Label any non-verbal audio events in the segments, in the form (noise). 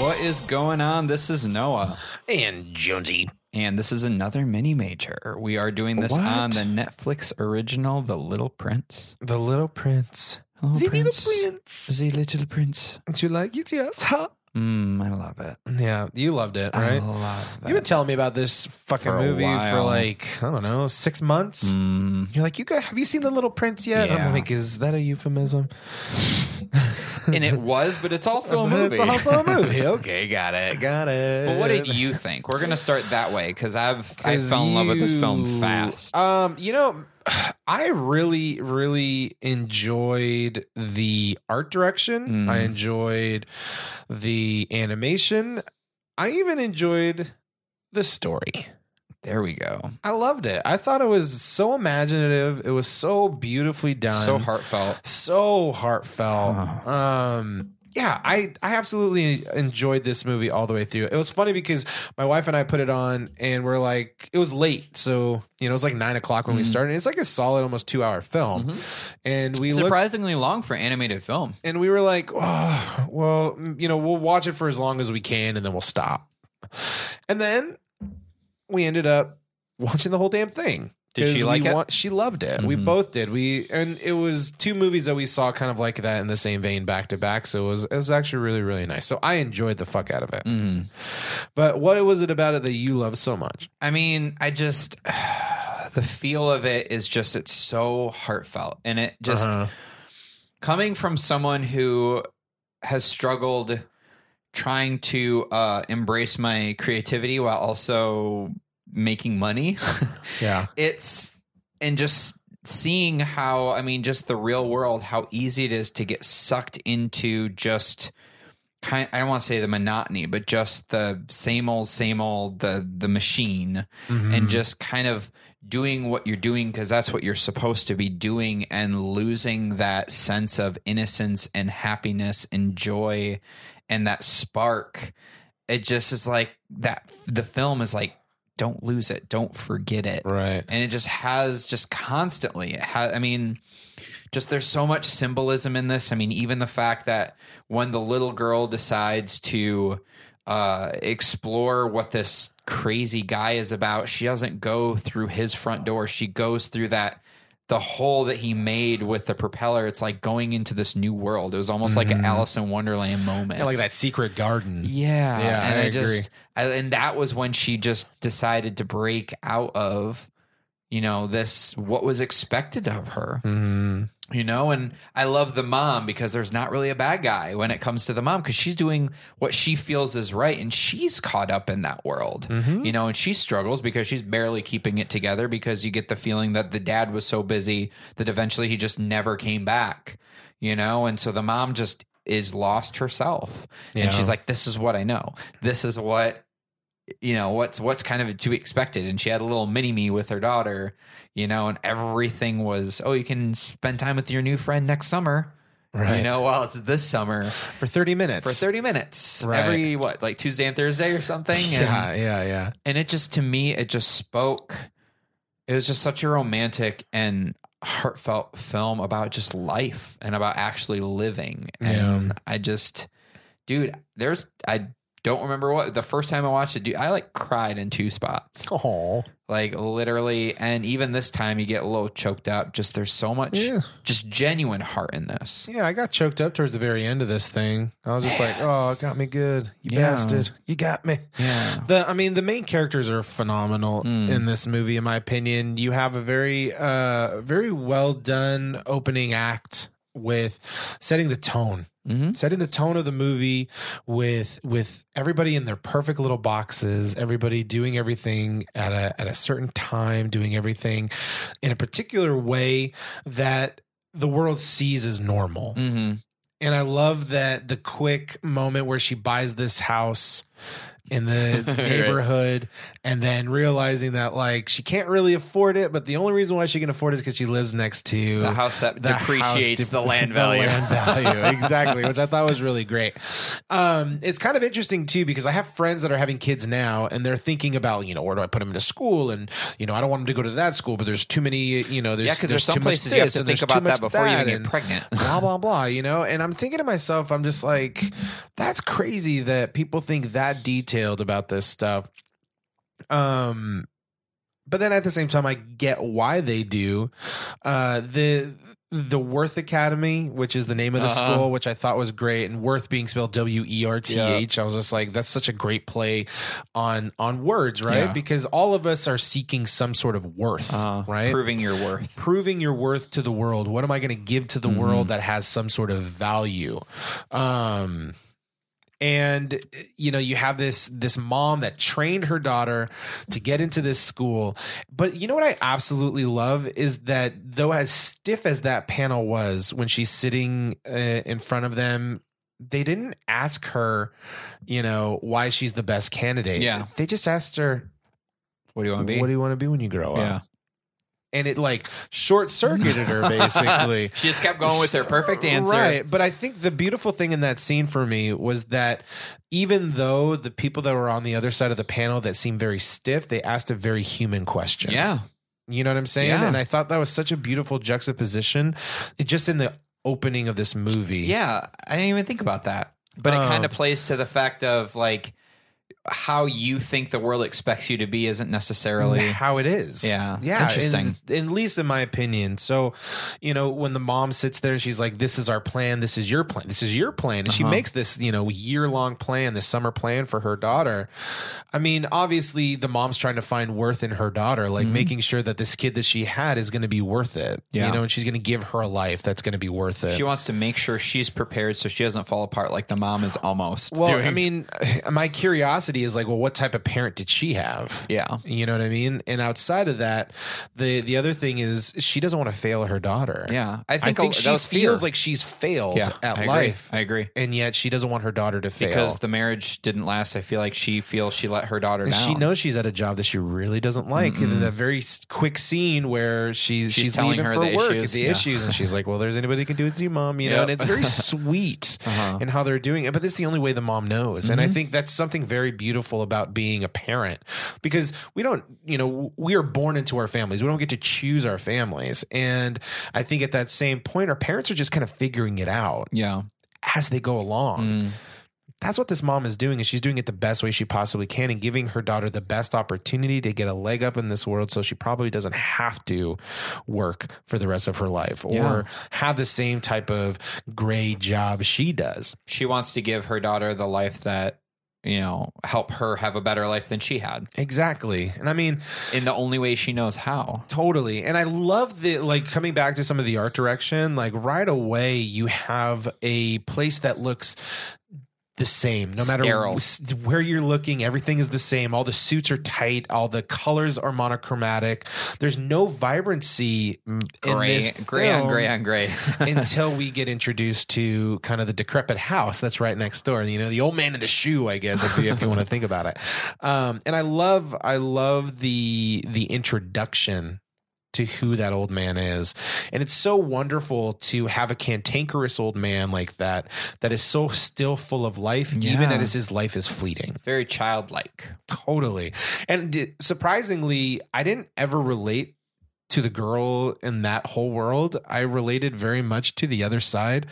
What is going on? This is Noah. And Jonesy. And this is another mini major. We are doing this What? on the Netflix original, The Little Prince. The Little Prince. Oh, the Little Prince. The Little Prince. Did you like it? Yes. Huh? Mm, I love it. Yeah, you loved it, right? I love You've been telling me about this fucking For a movie for while. like, I don't know, six months. Mm, You're like, you got, have you seen The Little Prince yet? Yeah. I'm like, is that a euphemism? (laughs) and it was, but it's also a But movie. It's also a movie. (laughs) okay, got it. Got it. But what did you think? We're gonna start that way because I've I (laughs) fell in love with this film fast. Um, you know, I really, really enjoyed the art direction. Mm. I enjoyed the animation. I even enjoyed the story. There we go. I loved it. I thought it was so imaginative. It was so beautifully done. So heartfelt. so heartfelt. Uh-huh. Um, yeah, I I absolutely enjoyed this movie all the way through. It was funny because my wife and I put it on, and we're like, it was late, so you know, it was like nine o'clock when we Mhm. started. It's like a solid, almost two hour film, Mhm. and we looked Surprisingly long for animated film. and we were like, oh, well, you know, we'll watch it for as long as we can, and then we'll stop. And then we ended up watching the whole damn thing. Did she like it? wa- she loved it. We Mhm. both did. We and it was two movies that we saw kind of like that in the same vein back to back. So it was it was actually really really nice. So I enjoyed the fuck out of it. Mhm. But what was it about it that you loved so much? I mean, I just (sighs) the feel of it is just it's so heartfelt, and it just Uh-huh. coming from someone who has struggled trying to uh, embrace my creativity while also making money. (laughs) yeah, it's and just seeing how I mean, just the real world, how easy it is to get sucked into just kind. I don't want to say the monotony, but just the same old, same old, the the machine, Mm-hmm. and just kind of doing what you're doing because that's what you're supposed to be doing, and losing that sense of innocence and happiness and joy and that spark. It just is like that. The film is like. Don't lose it. Don't forget it right. and it just has just constantly it has i mean just there's so much symbolism in this i mean even the fact that when the little girl decides to uh explore what this crazy guy is about she doesn't go through his front door she goes through that the hole that he made with the propeller it's like going into this new world it was almost like an alice in wonderland moment Yeah, like that secret garden. yeah, Yeah, and I I, agree. just, I, and that was when she just decided to break out of, you know, this what was expected of her, Mhm. You know. And I love the mom because there's not really a bad guy when it comes to the mom because she's doing what she feels is right, and she's caught up in that world, Mhm. you know, and she struggles because she's barely keeping it together because you get the feeling that the dad was so busy that eventually he just never came back, you know, and so the mom just is lost herself Yeah. and she's like this is what i know this is what you know what's what's kind of to be expected and she had a little mini me with her daughter you know and everything was oh you can spend time with your new friend next summer Right. you know while it's this summer for 30 minutes. for 30 minutes Right. every what like tuesday and thursday or something and, Yeah, yeah, yeah. and it just to me it just spoke it was just such a romantic and heartfelt film about just life and about actually living and Yeah. i just dude there's i don't remember what the first time i watched it dude i like cried in two spots Oh, like literally and even this time you get a little choked up just there's so much yeah. just genuine heart in this Yeah, I got choked up towards the very end of this thing. I was just like, "Oh, it got me good. You Yeah. bastard. You got me." yeah The I mean, the main characters are phenomenal Mm. in this movie in my opinion. You have a very uh very well done opening act with setting the tone. hmm Setting the tone of the movie with with everybody in their perfect little boxes, everybody doing everything at a at a certain time, doing everything in a particular way that the world sees as normal. hmm And I love that the quick moment where she buys this house in the (laughs) Right. neighborhood and then realizing that like she can't really afford it but the only reason why she can afford it is because she lives next to The house that the house depreciates the (laughs) land value. land value, (laughs) exactly, which I thought was really great. Um, it's kind of interesting too because I have friends that are having kids now, and they're thinking about you know where do I put them into school, and you know I don't want them to go to that school, but there's too many you know there's yeah, there's too some much places you have to think about that before you that, even get pregnant. blah blah blah you know and i'm thinking to myself i'm just like that's crazy that people think that detailed about this stuff um but then at the same time i get why they do uh the the Worth Academy, which is the name of the Uh-huh. school, which I thought was great, and Worth being spelled W E R T H. I was just like, that's such a great play on on words, right? Yeah. Because all of us are seeking some sort of worth, Uh, right? Proving your worth. proving your worth to the world. What am I going to give to the Mhm. world that has some sort of value? Um and you know you have this this mom that trained her daughter to get into this school but you know what i absolutely love is that though as stiff as that panel was when she's sitting uh, in front of them they didn't ask her you know why she's the best candidate Yeah. they just asked her What do you want to be? what do you want to be when you grow yeah. up and it like short circuited her (laughs) basically. she just kept going with her perfect answer. Right. But I think the beautiful thing in that scene for me was that even though the people that were on the other side of the panel that seemed very stiff, they asked a very human question. Yeah. You know what I'm saying? Yeah. And I thought that was such a beautiful juxtaposition it- just in the opening of this movie. Yeah. I didn't even think about that. But it Um, kind of plays to the fact of like how you think the world expects you to be isn't necessarily. (laughs) how it is. Yeah. Yeah. Interesting. in- at least in my opinion. So, you know, when the mom sits there, she's like, This is our plan. This is your plan. This is your plan. And she Uh-huh. makes this, you know, year long plan, this summer plan for her daughter. I mean, obviously, the mom's trying to find worth in her daughter, like Mhm. making sure that this kid that she had is going to be worth it. Yeah. You know, and she's going to give her a life that's going to be worth it. She wants to make sure she's prepared so she doesn't fall apart like the mom is almost. well, doing. I mean, (sighs) my curiosity is like, well, what type of parent did she have? yeah. You know what I mean? And outside of that, the the other thing is she doesn't want to fail her daughter. Yeah. I I think, think, she feels fear. like she's failed yeah, at I life, I agree. and yet she doesn't want her daughter to fail Because the marriage didn't last, I feel like she feels she let her daughter And down. she knows she's at a job that she really doesn't like. And then a very quick scene where she's She's she's, telling leaving her for the work, issues. the Yeah. issues, and she's like, "Well, there's anybody can do it to you, mom," you know. Yep. And it's very (laughs) sweet Uh-huh. in how they're doing it. But that's the only way the mom knows, and I Mhm. think that's something very beautiful about being a parent because we don't, you know, we are born into our families. We don't get to choose our families, and I think at that same point, our parents are just kind of figuring it out Yeah. as they go along Mm. that's what this mom is doing is she's doing it the best way she possibly can and giving her daughter the best opportunity to get a leg up in this world so she probably doesn't have to work for the rest of her life or Yeah. have the same type of gray job she does She wants to give her daughter the life that, you know, help her have a better life than she had exactly and i mean in the only way she knows how. Totally. And I love the like coming back to some of the art direction, like right away you have a place that looks the same no matter Sterile. where you're looking everything is the same all the suits are tight all the colors are monochromatic there's no vibrancy in Gray, this gray on gray on gray. (laughs) until we get introduced to kind of the decrepit house that's right next door. You know, the old man in the shoe, I guess, if you, if you want to (laughs) think about it. Um, and I love, I love the the introduction to who that old man is. And it's so wonderful to have a cantankerous old man like that that is so still full of life, even as his life is fleeting. Very childlike. Totally. And d- surprisingly, I didn't ever relate to the girl in that whole world. I related very much to the other side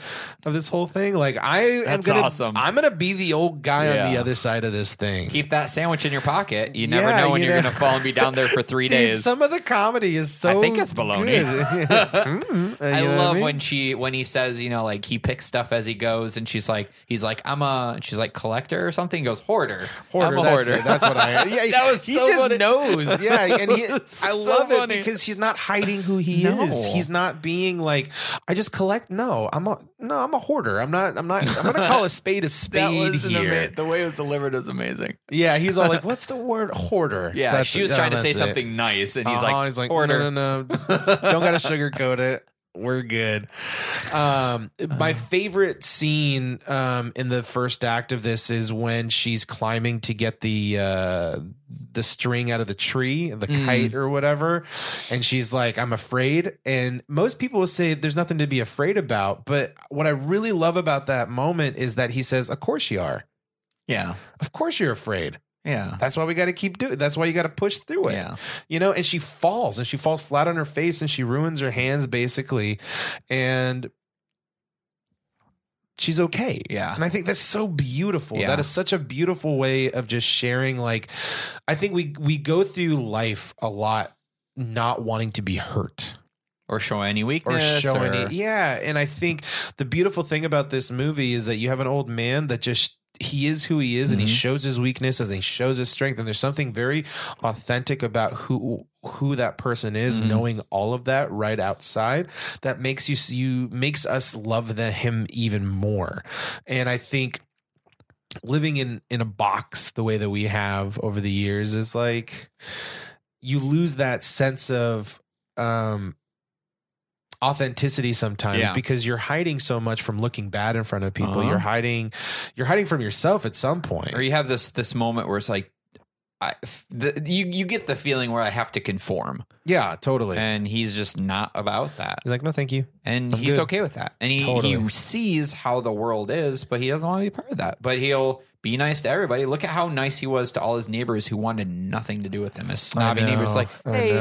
of this whole thing. Like I am gonna awesome. I'm gonna be the old guy on the other side of this thing. Keep that sandwich in your pocket. You never Yeah, know when you you are know. going to fall and be down there for three (laughs) Dude, days. some of the comedy is so I think it's baloney. good. (laughs) (laughs) Mm, I you know what love mean? when she when he says, you know, like he picks stuff as he goes, and she's like, he's like, I'm a, she's like collector or something. He goes hoarder. Hoarder, I'm a that's hoarder. it. That's what I. Yeah, That was he so just funny. knows. Yeah, and he, I So love funny. it because he's not hiding who he No. is. He's not being like, I just collect. No, I'm a no, I'm a hoarder. I'm not. I'm not. I'm gonna call a spade a (laughs) spade here. the way it was delivered was amazing. Yeah, he's all like, "What's the word hoarder?" (laughs) Yeah, That's- she was trying to say it. something nice, and he's Uh-huh, like, he's like, hoarder. no, no, no, (laughs) don't gotta sugarcoat it. We're good. Um, my favorite scene um, in the first act of this is when she's climbing to get the uh, the string out of the tree, the Mm. kite or whatever, and she's like, "I'm afraid." And most people will say there's nothing to be afraid about, but what I really love about that moment is that he says, "Of course you are. Yeah. Of course you're afraid. Yeah. That's why we got to keep doing. That's why you got to push through it." Yeah. you know and she falls and she falls flat on her face and she ruins her hands basically and she's okay Yeah. and i think that's so beautiful Yeah. that is such a beautiful way of just sharing like i think we we go through life a lot not wanting to be hurt Or show any weakness or show or- any yeah and i think the beautiful thing about this movie is that you have an old man that just he is who he is and he Mhm. shows his weakness and he shows his strength and there's something very authentic about who who that person is Mhm. knowing all of that right outside that makes you you makes us love the, him even more and i think living in in a box the way that we have over the years is like you lose that sense of um authenticity sometimes Yeah. because you're hiding so much from looking bad in front of people Uh-huh. you're hiding you're hiding from yourself at some point Or you have this this moment where it's like, I, the, you you get the feeling where I have to conform, yeah totally and he's just not about that, he's like no thank you and I'm he's good. okay with that, and he Totally. he sees how the world is, but he doesn't want to be part of that. But he'll be nice to everybody. Look at how nice he was to all his neighbors who wanted nothing to do with him. His snobby neighbors, like, hey,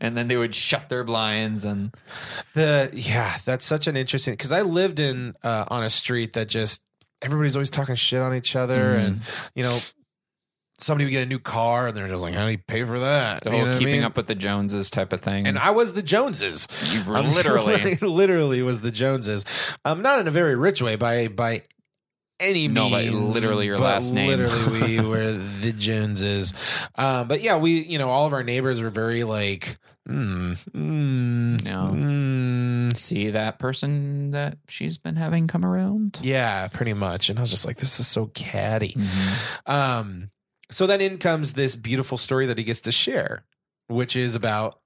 and then they would shut their blinds and the yeah that's such an interesting because i lived in uh, on a street that just everybody's always talking shit on each other Mhm. and you know somebody would get a new car and they're just like how do you pay for that the You know what I keeping mean? up with the Joneses type of thing. and I was the Joneses. you were I'm- (laughs) literally literally was the Joneses. Um, not in a very rich way by by any No, but literally your but last name. Literally, we (laughs) were the Joneses. Um, but yeah, we you know all of our neighbors were very like, mm, mm, No. mm. see that person that she's been having come around. yeah, pretty much. And I was just like, this is so catty. Mhm. Um, so then in comes this beautiful story that he gets to share, which is about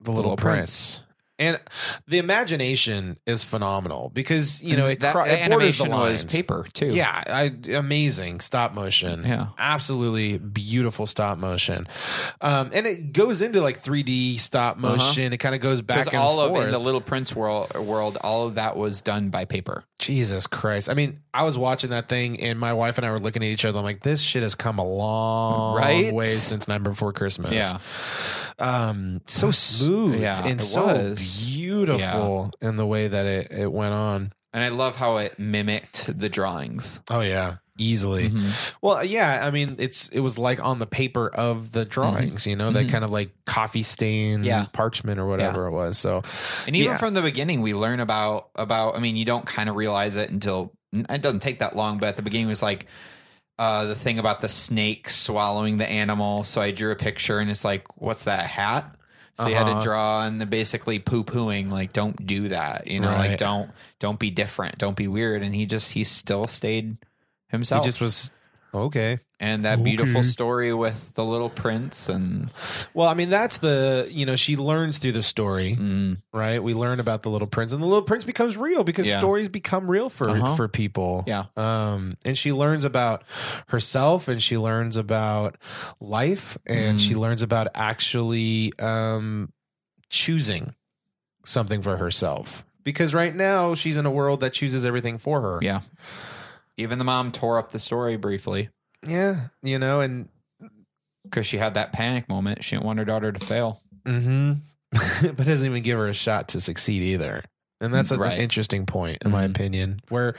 the little, Little prince. And the imagination is phenomenal because you know it, that that it borders the animation was paper too. Yeah, I, amazing stop motion. yeah. Absolutely beautiful stop motion, um, and it goes into like 3D stop motion. It kind of goes back and all forth. of in the Little Prince world, world, all of that was done by paper. Jesus Christ! I mean, I was watching that thing, and my wife and I were looking at each other. I'm like, this shit has come a long Right? way since Nightmare Before Christmas. Yeah. Um, so smooth yeah, and so was. beautiful in the way that it, it went on. And I love how it mimicked the drawings. Oh yeah, easily. Mhm. Well, yeah. I mean, it's it was like on the paper of the drawings, you know, that Mhm. kind of like coffee stain, Yeah. parchment or whatever it was. So And even Yeah. from the beginning, we learn about about. I mean, you don't kind of realize it until it doesn't take that long. But at the beginning, it was like uh, the thing about the snake swallowing the animal. So I drew a picture, and it's like, what's that hat? So you had Uh-huh. to draw and the basically poo pooing like, don't do that. You know, Right. like don't don't be different, don't be weird. And he just he still stayed himself. he just was okay. and that beautiful Okay. story with the little prince and Well, I mean, that's the you know she learns through the story, mm, right? We learn about the little prince, and the little prince becomes real because Yeah. stories become real for Uh-huh. for people. yeah. Um, and she learns about herself, and she learns about life, and Mm. she learns about actually um choosing something for herself. Because right now she's in a world that chooses everything for her. Yeah. Even the mom tore up the story briefly Yeah, you know, and because she had that panic moment. She didn't want her daughter to fail. hmm (laughs) but doesn't even give her a shot to succeed either. And that's an Right. interesting point, in my Mhm. opinion, where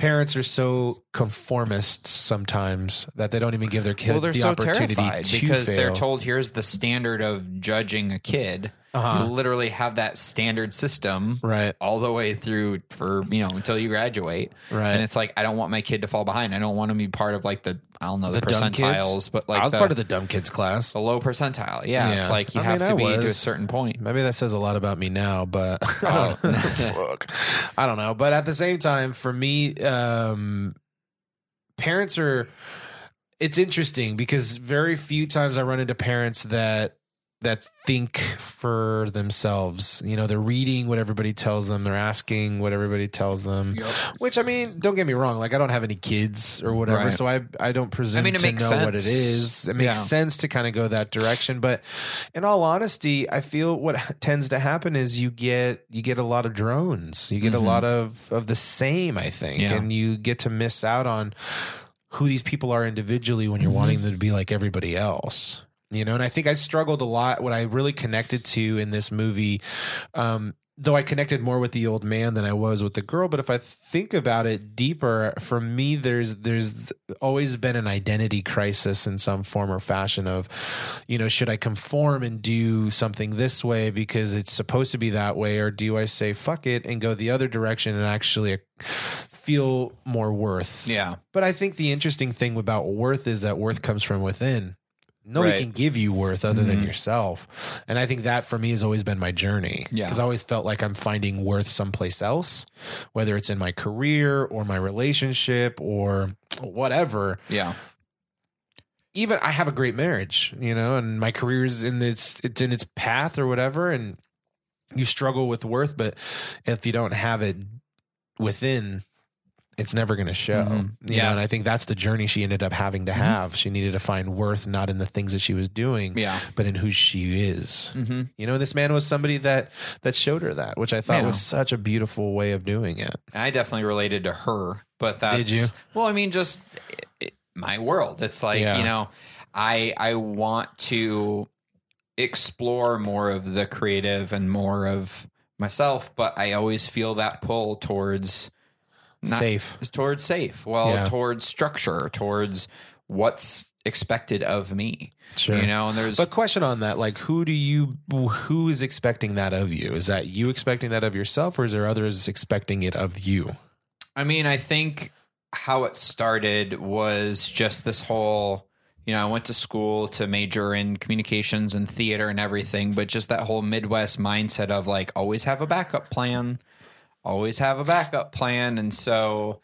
parents are so conformist sometimes that they don't even give their kids well, they're the so opportunity terrified to because they're told here's the standard of judging a kid. Uh-huh. You literally have that standard system right, all the way through for you know until you graduate, right. and it's like I don't want my kid to fall behind. I don't want him to be part of like the I don't know the, The percentiles, but like I was the, part of the dumb kids class. the low percentile. Yeah, Yeah. it's like you I have mean, to I be to a certain point. Maybe that says a lot about me now, but (laughs) (laughs) I Oh. don't know. I don't know. But at the same time, for me, um, parents are. It's interesting because very few times I run into parents that that think for themselves. You know, they're reading what everybody tells them, they're asking what everybody tells them. Which I mean, don't get me wrong, like I don't have any kids or whatever, Right. so I I don't presume I mean, it to makes know what it sense. It makes Yeah. sense to kind of go that direction, but in all honesty, I feel what (laughs) tends to happen is you get you get a lot of drones. You get Mhm. a lot of of the same, I think, Yeah. and you get to miss out on who these people are individually when you're Mhm. wanting them to be like everybody else. You know, and I think I struggled a lot. What I really connected to in this movie, um, though I connected more with the old man than I was with the girl. But if I think about it deeper, for me, there's there's always been an identity crisis in some form or fashion of, you know, should I conform and do something this way because it's supposed to be that way, or do I say fuck it and go the other direction and actually feel more worth? Yeah. But I think the interesting thing about worth is that worth comes from within. Nobody Right. can give you worth other than Mhm. yourself. And I think that for me has always been my journey. Yeah. Because I always felt like I'm finding worth someplace else, whether it's in my career or my relationship or whatever. Yeah. Even I have a great marriage, you know, and my career's in its it's in its path or whatever. And you struggle with worth, but if you don't have it within, it's never going to show. Mhm. Yeah. know, and I think that's the journey she ended up having to Mhm. have. She needed to find worth not in the things that she was doing, Yeah. but in who she is. Mm-hmm. You know, this man was somebody that that showed her that, which I thought was such a beautiful way of doing it. I definitely related to her, but that's Did you? Well, I mean, just it- it- my world. It's like Yeah. you know, I I want to explore more of the creative and more of myself, but I always feel that pull towards not Safe. towards safe. Well, Yeah. towards structure, towards what's expected of me. Sure. You know, and there's But question on that, like who do you who is expecting that of you? Is that you expecting that of yourself or is there others expecting it of you? I mean, I think how it started was just this whole, you know, I went to school to major in communications and theater and everything, but just that whole Midwest mindset of like always have a backup plan, always have a backup plan. And so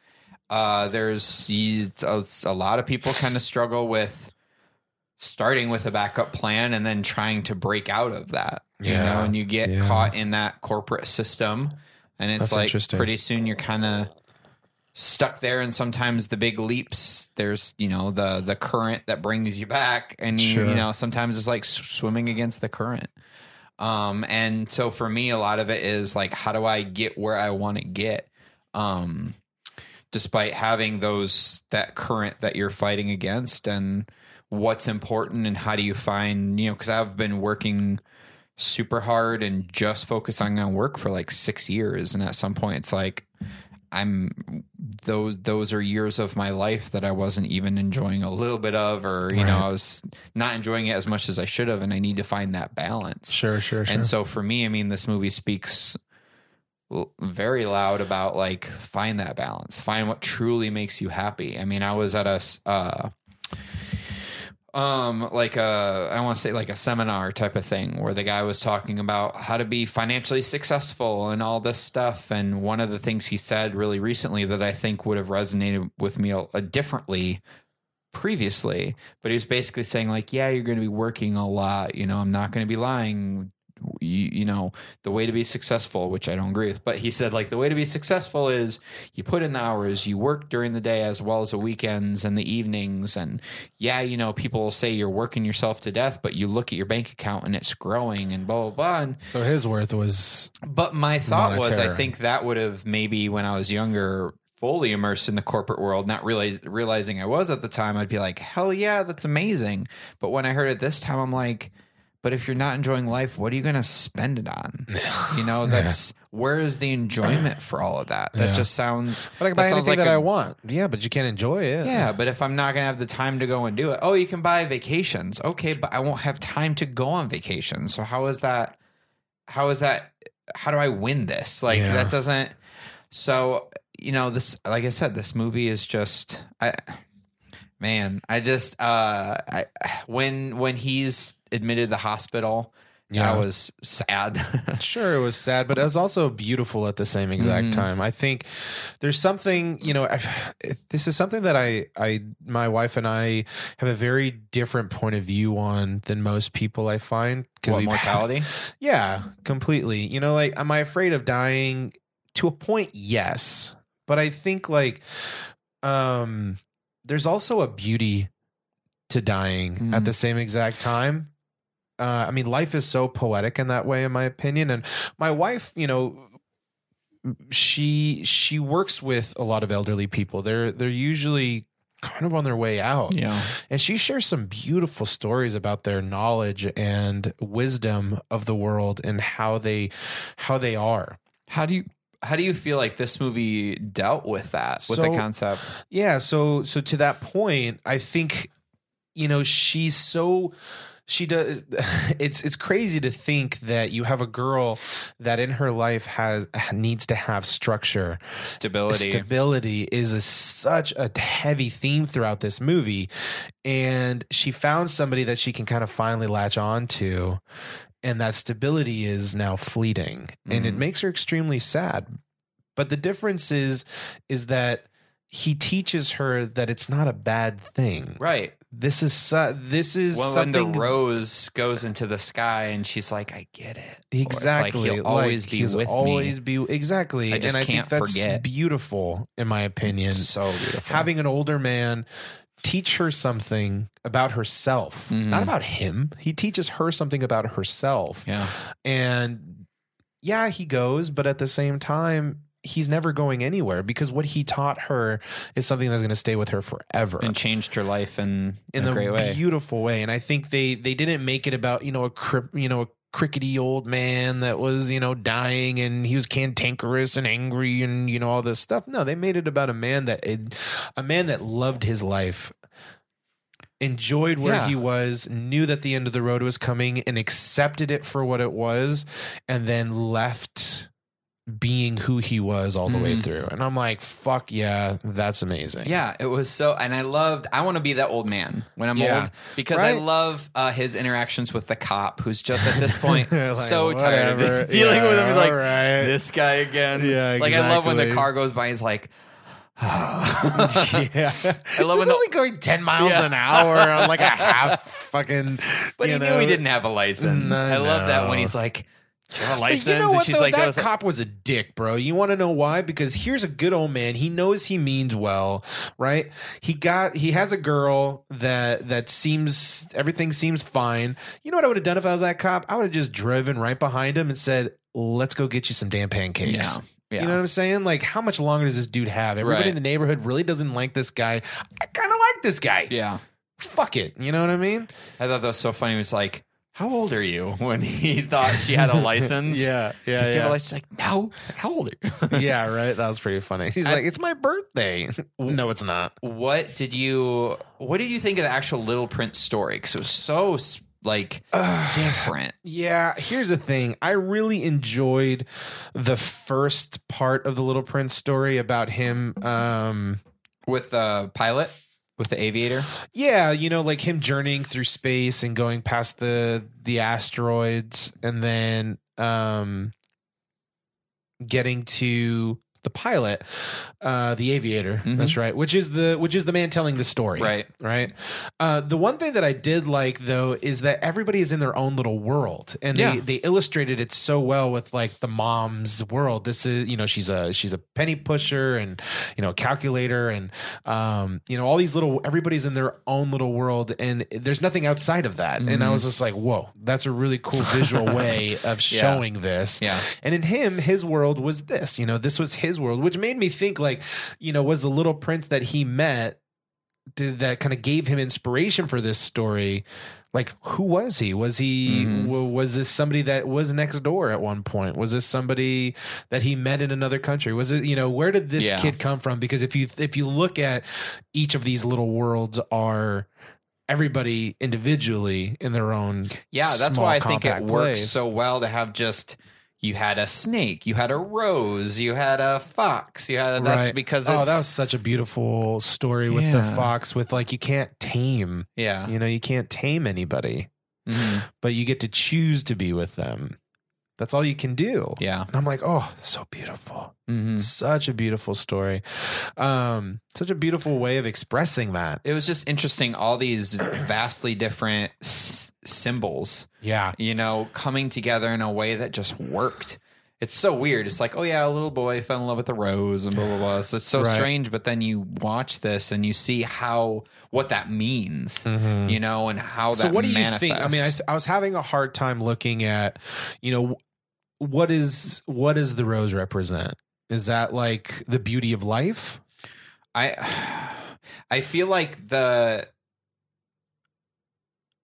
uh, there's a lot of people kind of struggle with starting with a backup plan and then trying to break out of that. You Yeah. know, and you get Yeah. caught in that corporate system. And it's That's like pretty soon you're kind of stuck there and sometimes the big leaps there's you know the the current that brings you back and you, Sure. you know sometimes it's like swimming against the current um and so for me a lot of it is like how do i get where i want to get? Um despite having those that current that you're fighting against and what's important and how do you find you know because i've been working super hard and just focusing on work for like six years. And at some point it's like i'm those those are years of my life that i wasn't even enjoying a little bit of or you know i was not enjoying it as much as i should have and i need to find that balance Sure, sure, sure. and so for me, I mean, this movie speaks very loud about like find that balance, find what truly makes you happy. I mean, I was at a uh, um like a I want to say like a seminar type of thing where the guy was talking about how to be financially successful and all this stuff. And one of the things he said really recently that I think would have resonated with me differently previously but he was basically saying like yeah you're going to be working a lot. You know i'm not going to be lying you, you know the way to be successful which i don't agree with but he said like the way to be successful is you put in the hours you work during the day as well as the weekends and the evenings. And yeah you know people will say you're working yourself to death but you look at your bank account and it's growing and blah blah blah. And so his worth was but my thought was, I think that would have maybe when I was younger, fully immersed in the corporate world, not realize, realizing I was at the time, I'd be like, hell yeah, that's amazing. But when I heard it this time, I'm like, but if you're not enjoying life, what are you going to spend it on? (laughs) You know, that's where is the enjoyment for all of that? That Yeah. just sounds. but I can that buy anything like that a- I want. Yeah, but you can't enjoy it. Yeah, but if I'm not going to have the time to go and do it, oh, you can buy vacations. Okay, but I won't have time to go on vacation. So how is that? How is that? How do I win this? Like Yeah. that doesn't. So you know this. Like I said, this movie is just. I, man, I just uh, I when when he's admitted to the hospital Yeah. I was sad. (laughs) Sure, it was sad, but it was also beautiful at the same exact Mhm. time. I think there's something, you know, I, this is something that I, I, my wife and I have a very different point of view on than most people. I find what, we've had- mortality? (laughs) yeah, completely. You know, like, am I afraid of dying? To a point, yes, but I think like, um, there's also a beauty to dying at Mhm. the same exact time. Uh, I mean, life is so poetic in that way, in my opinion. And my wife, you know, she she works with a lot of elderly people. They're they're usually kind of on their way out. Yeah. And she shares some beautiful stories about their knowledge and wisdom of the world and how they how they are. How do you how do you feel like this movie dealt with that with the concept? Yeah, so so to that point, I think you know, she's so she does (laughs) it's it's crazy to think that you have a girl that in her life has needs to have structure Stability. stability is a, such a heavy theme throughout this movie and she found somebody that she can kind of finally latch on to and that stability is now fleeting and it Mhm. makes her extremely sad but the difference is is that he teaches her that it's not a bad thing right. this is su- this is Well, when the rose goes into the sky and she's like, I get it. Exactly. Like, he'll always be he's with always me. be exactly. I just and I can't think that's forget. beautiful, in my opinion. So beautiful. Having an older man teach her something about herself, Mhm. not about him. He teaches her something about herself. yeah. And yeah, he goes, but at the same time, he's never going anywhere because what he taught her is something that's going to stay with her forever And changed her life in, in a a great way. beautiful way. And I think they they didn't make it about you know a cri- you know a crickety old man that was you know dying and he was cantankerous and angry and you know all this stuff. No, they made it about a man that a man that loved his life. Enjoyed where Yeah. he was, knew that the end of the road was coming, and accepted it for what it was, and then left being who he was all the way Mhm. through. And I'm like, fuck yeah, that's amazing. Yeah, it was so, and I loved. I want to be that old man when I'm Yeah. old because I love uh, his interactions with the cop, who's just at this (laughs) point Like, so tired of (laughs) dealing with him. Like right. this guy again. Yeah, like I love when the car goes by. He's like, (sighs) yeah. I love It when was the- only going 10 miles Yeah. an hour on like a (laughs) half fucking. but you he know. knew he didn't have a license. Mm, no, I love that when he's like, "Do you have a license?" You know and what, she's though? like, that "That was- cop was a dick, bro. You want to know why? Because here's a good old man. He knows he means well, right? He got he has a girl that that seems everything seems fine. You know what I would have done if I was that cop? I would have just driven right behind him and said, "Let's go get you some damn pancakes." Yeah, yeah. You know what I'm saying? Like, how much longer does this dude have? Everybody Right. in the neighborhood really doesn't like this guy. I kind of like this guy. yeah. Fuck it. You know what I mean? I thought that was so funny. He was like, "How old are you?" (laughs) When he thought she had a (laughs) license. yeah, Yeah. like, "Do you have a license?" She's like, no. How old are you? (laughs) yeah, right. That was pretty funny. He's I- like, "It's my birthday." no, it's not. what did you what did you think of the actual little prince story because it was so s- like different Yeah, here's the thing. I really enjoyed the first part of the Little Prince story about him. Um, with the pilot with the aviator yeah, you know, like him journeying through space and going past the the asteroids, and then um, getting to the pilot, uh, the aviator. Mhm. That's right. Which is the which is the man telling the story. right right? Uh, the one thing that I did like though is that everybody is in their own little world, and Yeah. they they illustrated it so well with like the mom's world. This is you know she's a she's a penny pusher and you know calculator and um you know all these little everybody's in their own little world, and there's nothing outside of that. And I Mhm. was just like, whoa, that's a really cool visual (laughs) way of Yeah. showing this. yeah And in him, his world was this. You know, this was his world, which made me think like, you know, was the little prince that he met did that kind of gave him inspiration for this story. Like, who was he? Was he Mhm. w- was this somebody that was next door at one point? Was this somebody that he met in another country? Was it you know where did this Yeah. kid come from? Because if you if you look at each of these little worlds are everybody individually in their own yeah that's why i think it works so well to have just you had a snake you had a rose you had a fox you had a, that's Right. because it's oh, that was such a beautiful story with the fox. With like, you can't tame. yeah You know, you can't tame anybody. Mhm. but you get to choose to be with them. That's all you can do. Yeah. And I'm like, oh, so beautiful. Mhm. Such a beautiful story. Um, such a beautiful way of expressing that. It was just interesting, all these vastly different s- symbols, Yeah. you know, coming together in a way that just worked. It's so weird. It's like, oh yeah, a little boy fell in love with a rose and blah blah blah. So it's so Right. strange, but then you watch this and you see how what that means, you know, and how that. Mm-hmm. so what do you think? I mean, I, th- I was having a hard time looking at, you know, what is what does the rose represent? Is that like the beauty of life? I I feel like the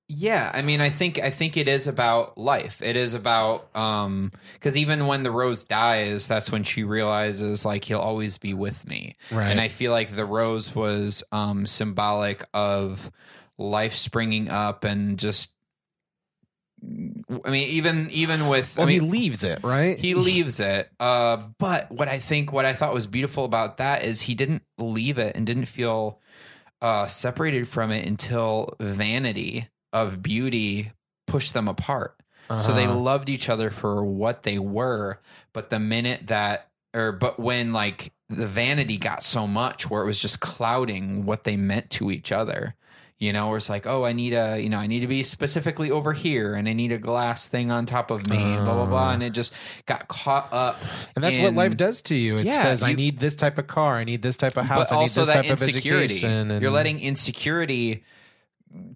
yeah, I mean I think I think it is about life. It is about um cuz even when the rose dies, that's when she realizes like he'll always be with me. Right. And I feel like the rose was um symbolic of life springing up and just I mean even even with well, I mean, he leaves it, right? he leaves it. Uh, but what I think, what I thought was beautiful about that is he didn't leave it and didn't feel uh, separated from it until vanity of beauty pushed them apart. So they Uh-huh. loved each other for what they were. But the minute that, or but when like the vanity got so much where it was just clouding what they meant to each other. You know, where it's like, oh, I need a, you know, I need to be specifically over here, and I need a glass thing on top of me, and blah blah blah, and it just got caught up. And that's what life does to you. It Yeah, says, "I need this type of car. I need this type of house. I need this that type of insecurity. education." And You're letting insecurity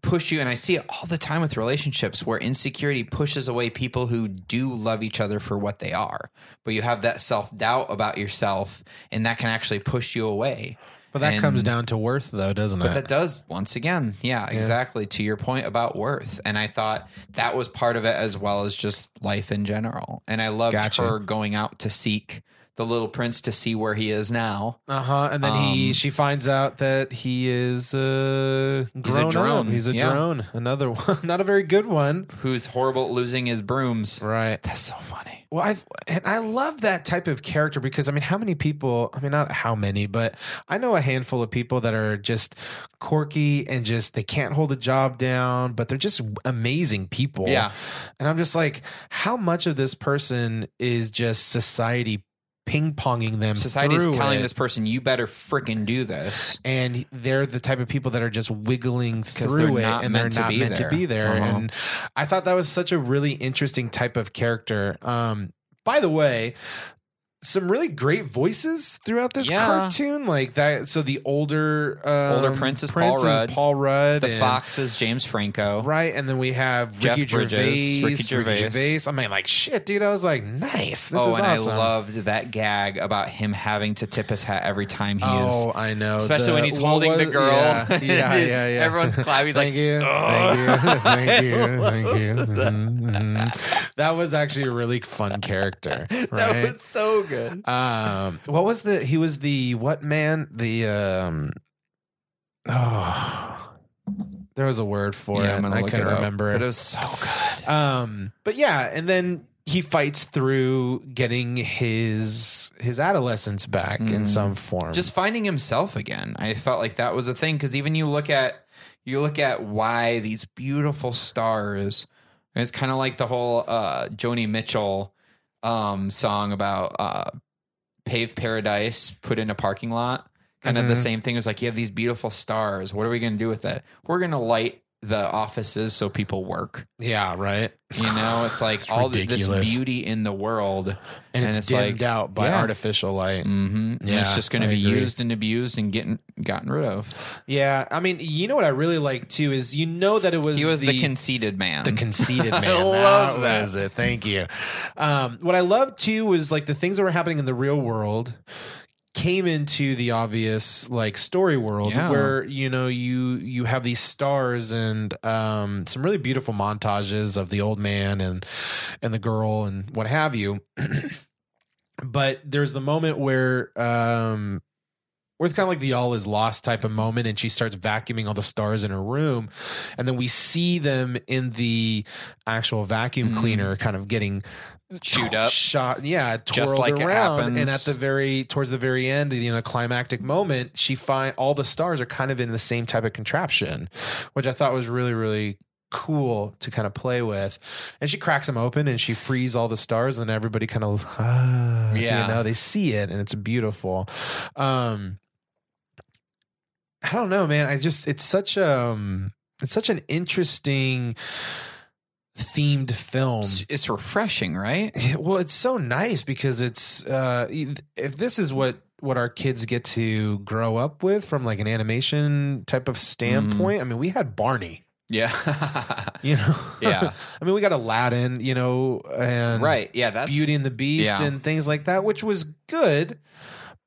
push you, and I see it all the time with relationships where insecurity pushes away people who do love each other for what they are. But you have that self doubt about yourself, and that can actually push you away. But that and- comes down to worth, though, doesn't But it? But that does once again, yeah, exactly to your point about worth. And I thought that was part of it as well as just life in general. And I loved Gotcha. her going out to seek the little prince to see where he is now. Uh huh. And then he, Um, she finds out that he is uh, He's a drone. Up. He's a Yeah. drone. Another (laughs) one, not a very good one. Who's horrible at losing his brooms. Right. That's so funny. Well, I and I love that type of character because I mean, how many people? I mean, not how many, but I know a handful of people that are just quirky and just they can't hold a job down, but they're just amazing people. Yeah. and I'm just like, how much of this person is just society ping ponging them? Society's telling it? this person, you better freaking do this. and they're the type of people that are just wiggling through it and they're not meant there. to be there Uh-huh. and i thought that was such a really interesting type of character um by the way some really great voices throughout this Yeah. cartoon like that so the older um, Older Prince is Paul Rudd. Paul Rudd The and- Fox is James Franco. Right, and then we have Jeff Ricky Bridges, Gervais, Ricky Gervais. I mean, like shit, dude. I was like, nice. This oh, is and awesome. I loved that gag about him having to tip his hat every time he Oh, is. I know. Especially The- when he's holding was- the girl. Yeah, (laughs) yeah, yeah. yeah. Everyone's clapping. He's like, thank like, you, thank you, (laughs) thank you, (laughs) thank you. Mhm, mhm. That was actually a really fun character, (laughs) that was so good. um, what was the? He was the what man? The um, oh, there was a word for Yeah, it. i couldn't it up, remember But it. it was so good. Um, but yeah, and then he fights through getting his his adolescence back in Mm. some form. just finding himself again. I felt like that was a thing because even you look at you look at why these beautiful stars. And It's kind of like the whole uh, Joni Mitchell um, song about uh, paved paradise put in a parking lot. Kind of the Mhm. same thing. It was like you have these beautiful stars. What are we going to do with it? We're going to light the offices so people work. yeah, right. You know, (sighs) it's like It's all th- this beauty in the world, and, and it's, it's dimmed like- out by yeah. artificial light. Mm-hmm. Yeah, it's just going to be agree. used and abused and getting gotten rid of. Yeah, I mean, you know what I really like too is you know that it was He was the, the conceited man. the conceited (laughs) man. I love that. was it. Thank you. Um, what I love too was like the things that were happening in the real world came into the obvious like story world Yeah. where you know you you have these stars and um some really beautiful montages of the old man and and the girl and what have you (clears throat) but there's the moment where um where it's kind of like the all is lost type of moment and she starts vacuuming all the stars in her room and then we see them in the actual vacuum Mhm. cleaner kind of getting Chewed up. shot yeah twirled like it around and at the very towards the very end you know climactic moment she find all the stars are kind of in the same type of contraption which i thought was really really cool to kind of play with. And she cracks them open and she frees all the stars and everybody kind of ah, Yeah. you know, they see it and it's beautiful. Um I don't know, man. I just it's such um it's such an interesting themed film. It's, refreshing, right? (laughs) Well, it's so nice because it's uh if this is what what our kids get to grow up with from like an animation type of standpoint. I mean, we had Barney, Yeah. (laughs) you know. Yeah. (laughs) I mean, we got Aladdin, you know, and right. Yeah. That's Beauty and the Beast yeah. and things like that, which was good.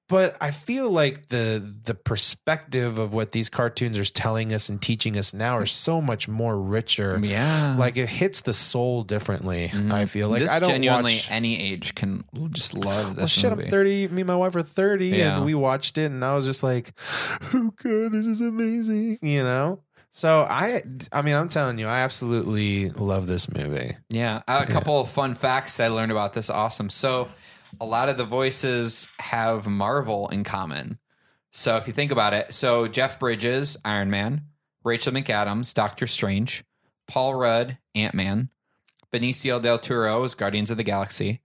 But I feel like the the perspective of what these cartoons are telling us and teaching us now are so much more richer. Yeah. Like it hits the soul differently. Mm-hmm. I feel like this I don't genuinely watch. any age can just love Well, this shit, movie. I'm 30. Me and my wife are 30, Yeah. and we watched it, and I was just like, "Oh god, this is amazing!" You know. So I, I mean, I'm telling you, I absolutely love this movie. Yeah, a couple of fun facts I learned about this. Awesome. So, a lot of the voices have Marvel in common. So, if you think about it, so Jeff Bridges, Iron Man, Rachel McAdams, Doctor Strange, Paul Rudd, Ant Man, Benicio del Toro is Guardians of the Galaxy,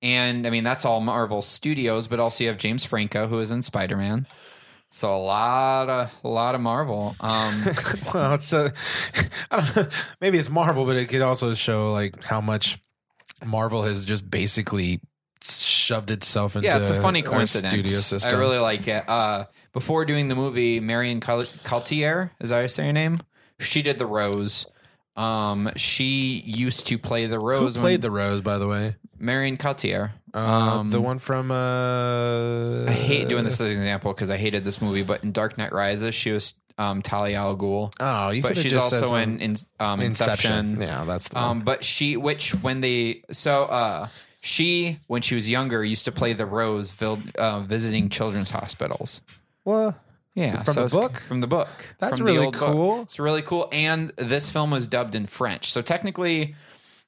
and I mean that's all Marvel Studios, but also you have James Franco who is in Spider Man. So a lot of a lot of Marvel. Um, (laughs) well, it's a, (laughs) I don't know, maybe it's Marvel, but it could also show like how much Marvel has just basically shoved itself into. yeah, it's a funny coincidence. Studio system. I really like it. Uh, before doing the movie, Marion Cotillard, is that how you say your name? She did the Rose. Um, she used to play the Who Rose. played the Rose, by the way? Marion Cotillard? Uh, Um, the one from. Uh, I hate doing this as an example because I hated this movie, but in Dark Knight Rises, she was um, Talia al Ghul. Oh, you But she's also in, in um, Inception. Inception. Yeah, that's the Um, one. but she, which when they, so uh, she, when she was younger, used to play the Rose, vil- uh, visiting children's hospitals. Well, Yeah, From the book? From the book. That's from really old book. cool. It's really cool. And this film was dubbed in French. So technically,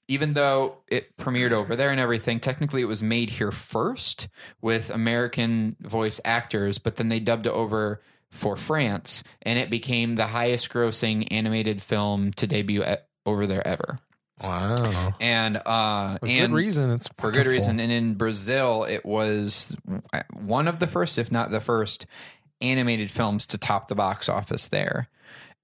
even though it premiered over there and everything, technically it was made here first with American voice actors, but then they dubbed it over for France, and it became the highest grossing animated film to debut over there ever. Wow. And uh For and good reason. It's for good reason. And in Brazil, it was one of the first, if not the first, animated films to top the box office there.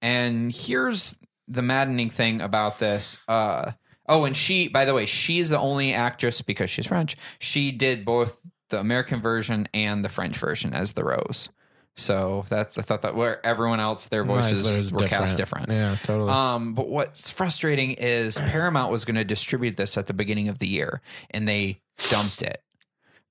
And here's the maddening thing about this. Uh, oh, and she, by the way, she's the only actress because she's French. She did both the American version and the French version as the Rose. So that's I thought that where everyone else their voices there's were cast different. Yeah, totally. Um, but what's frustrating is (clears throat) Paramount was going to distribute this at the beginning of the year, and they dumped it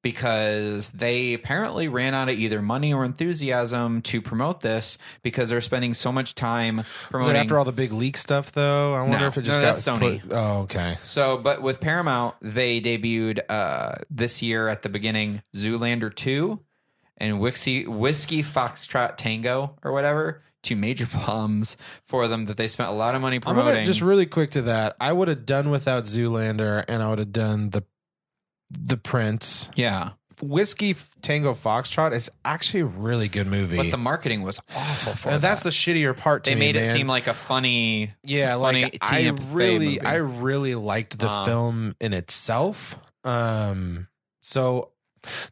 because they apparently ran out of either money or enthusiasm to promote this because they're spending so much time promoting. it after all the big leak stuff though? I wonder No. if it just No, got that's Sony. put- oh, okay. so, but with Paramount, they debuted uh, this year at the beginning Zoolander 2 and Whiskey, Whiskey Foxtrot Tango or whatever. Two major bombs for them that they spent a lot of money I'm promoting. gonna just really quick to that. I would have done without Zoolander, and I would have done the the Prince yeah. Whiskey F- Tango Foxtrot is actually a really good movie. But the marketing was awful for and that's that. the shittier part. To they me, made it man. seem like a funny yeah, funny like I really, movie. I really liked the Um, film in itself. Um, so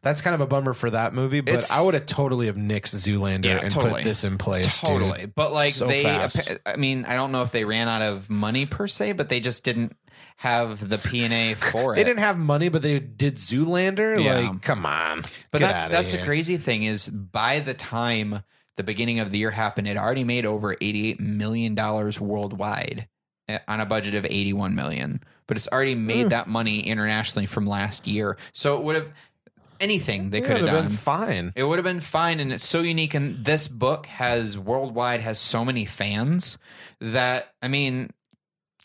that's kind of a bummer for that movie. But It's- I would have totally have nixed Zoolander Yeah, and totally. put this in place. dude. totally. But like So they fast. I mean, I don't know if they ran out of money per se, but they just didn't have the P and A (laughs) for it. They didn't have money, but they did Zoolander. Yeah. Like, come on. But that's that's the crazy thing is by the time the beginning of the year happened, it already made over eighty eight million dollars worldwide eh, on a budget of eighty one million. But it's already made that money internationally from last year. So it would have anything they could have done. been fine. It would have been fine, and it's so unique. And this book has worldwide has so many fans that I mean,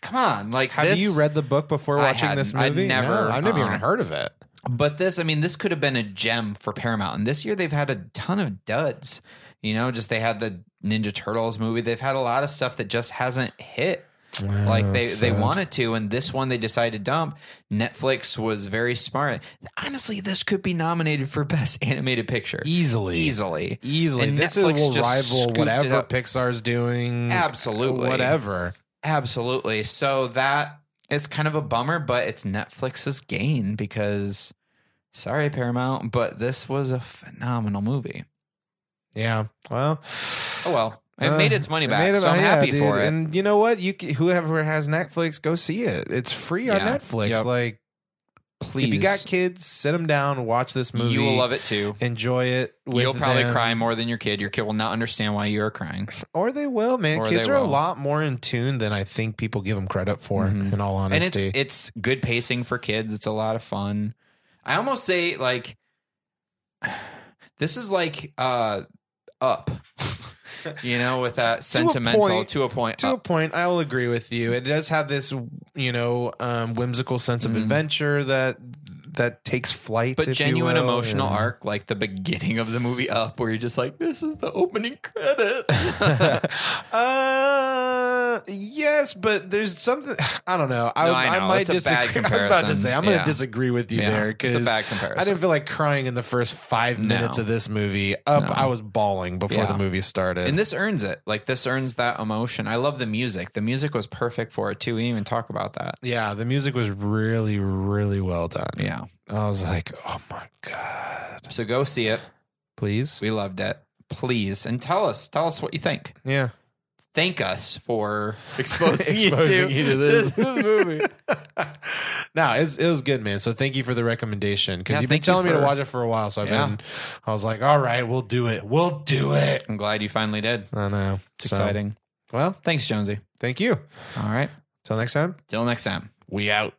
come on, like Have this, you read the book before I watching this hadn't. I'd movie? never, No, I've never uh-uh. even heard of it. But this, I mean, this could have been a gem for Paramount. And this year they've had a ton of duds. You know, just they had the Ninja Turtles movie. They've had a lot of stuff that just hasn't hit like they they wanted to. And this one they decided to dump. Netflix was very smart. Honestly, this could be nominated for best (laughs) animated picture easily, easily. easily. And this Netflix is, will rival whatever. Pixar's doing. Absolutely. whatever. Absolutely. So that is kind of a bummer, but it's Netflix's gain because sorry, Paramount, but this was a phenomenal movie. Yeah. Well. Oh well. It uh, made its money back, made it- so I'm yeah, happy dude. for it. And you know what? You c- whoever has Netflix, go see it. It's free on Yeah. Netflix. Yep. Like Please, if you got kids, sit them down, watch this movie. you will love it too. Enjoy it. With You'll probably them. cry more than your kid. Your kid will not understand why you are crying. (laughs) or they will. Man, Or kids they are a will. lot more in tune than I think people give them credit for. Mhm. In all and it's honesty, it's good pacing for kids. It's a lot of fun. I almost say like (sighs) this is like uh up. (laughs) you know, with (laughs) that sentimental point. to a point. to a point, I will agree with you. It does have this, you know, um, whimsical sense of Mhm. adventure that that takes flight, but if you genuine will, emotional and- arc like the beginning of the movie up where you're just like this is the opening credits (laughs) (laughs) uh, yes, but there's something (sighs) I don't know. I, No, I know. might It's a bad disagree. (laughs) I was about to comparison. say I'm going Yeah. to disagree with you Yeah, there it's a because bad comparison I didn't feel like crying in the first five No. minutes of this movie. Up, No. I was bawling before Yeah. the movie started. and this earns it like this earns that emotion i love the music the music was perfect for it too we didn't even talk about that yeah, the music was really, really well done. yeah I was like, oh my god, so go see it please, we loved it please and tell us tell us what you think yeah. Thank us for (laughs) exposing, (laughs) Exposing you, you to, to this. movie (laughs) no, it's, it was good, man. So thank you for the recommendation because Yeah, you've been thank you telling me to watch it for a while. So I've Yeah. been, I was like, all right, we'll do it. We'll do it. i'm glad you finally did I know. it's So, exciting Well, thanks jonesy thank you. all right Till next time, till next time we out.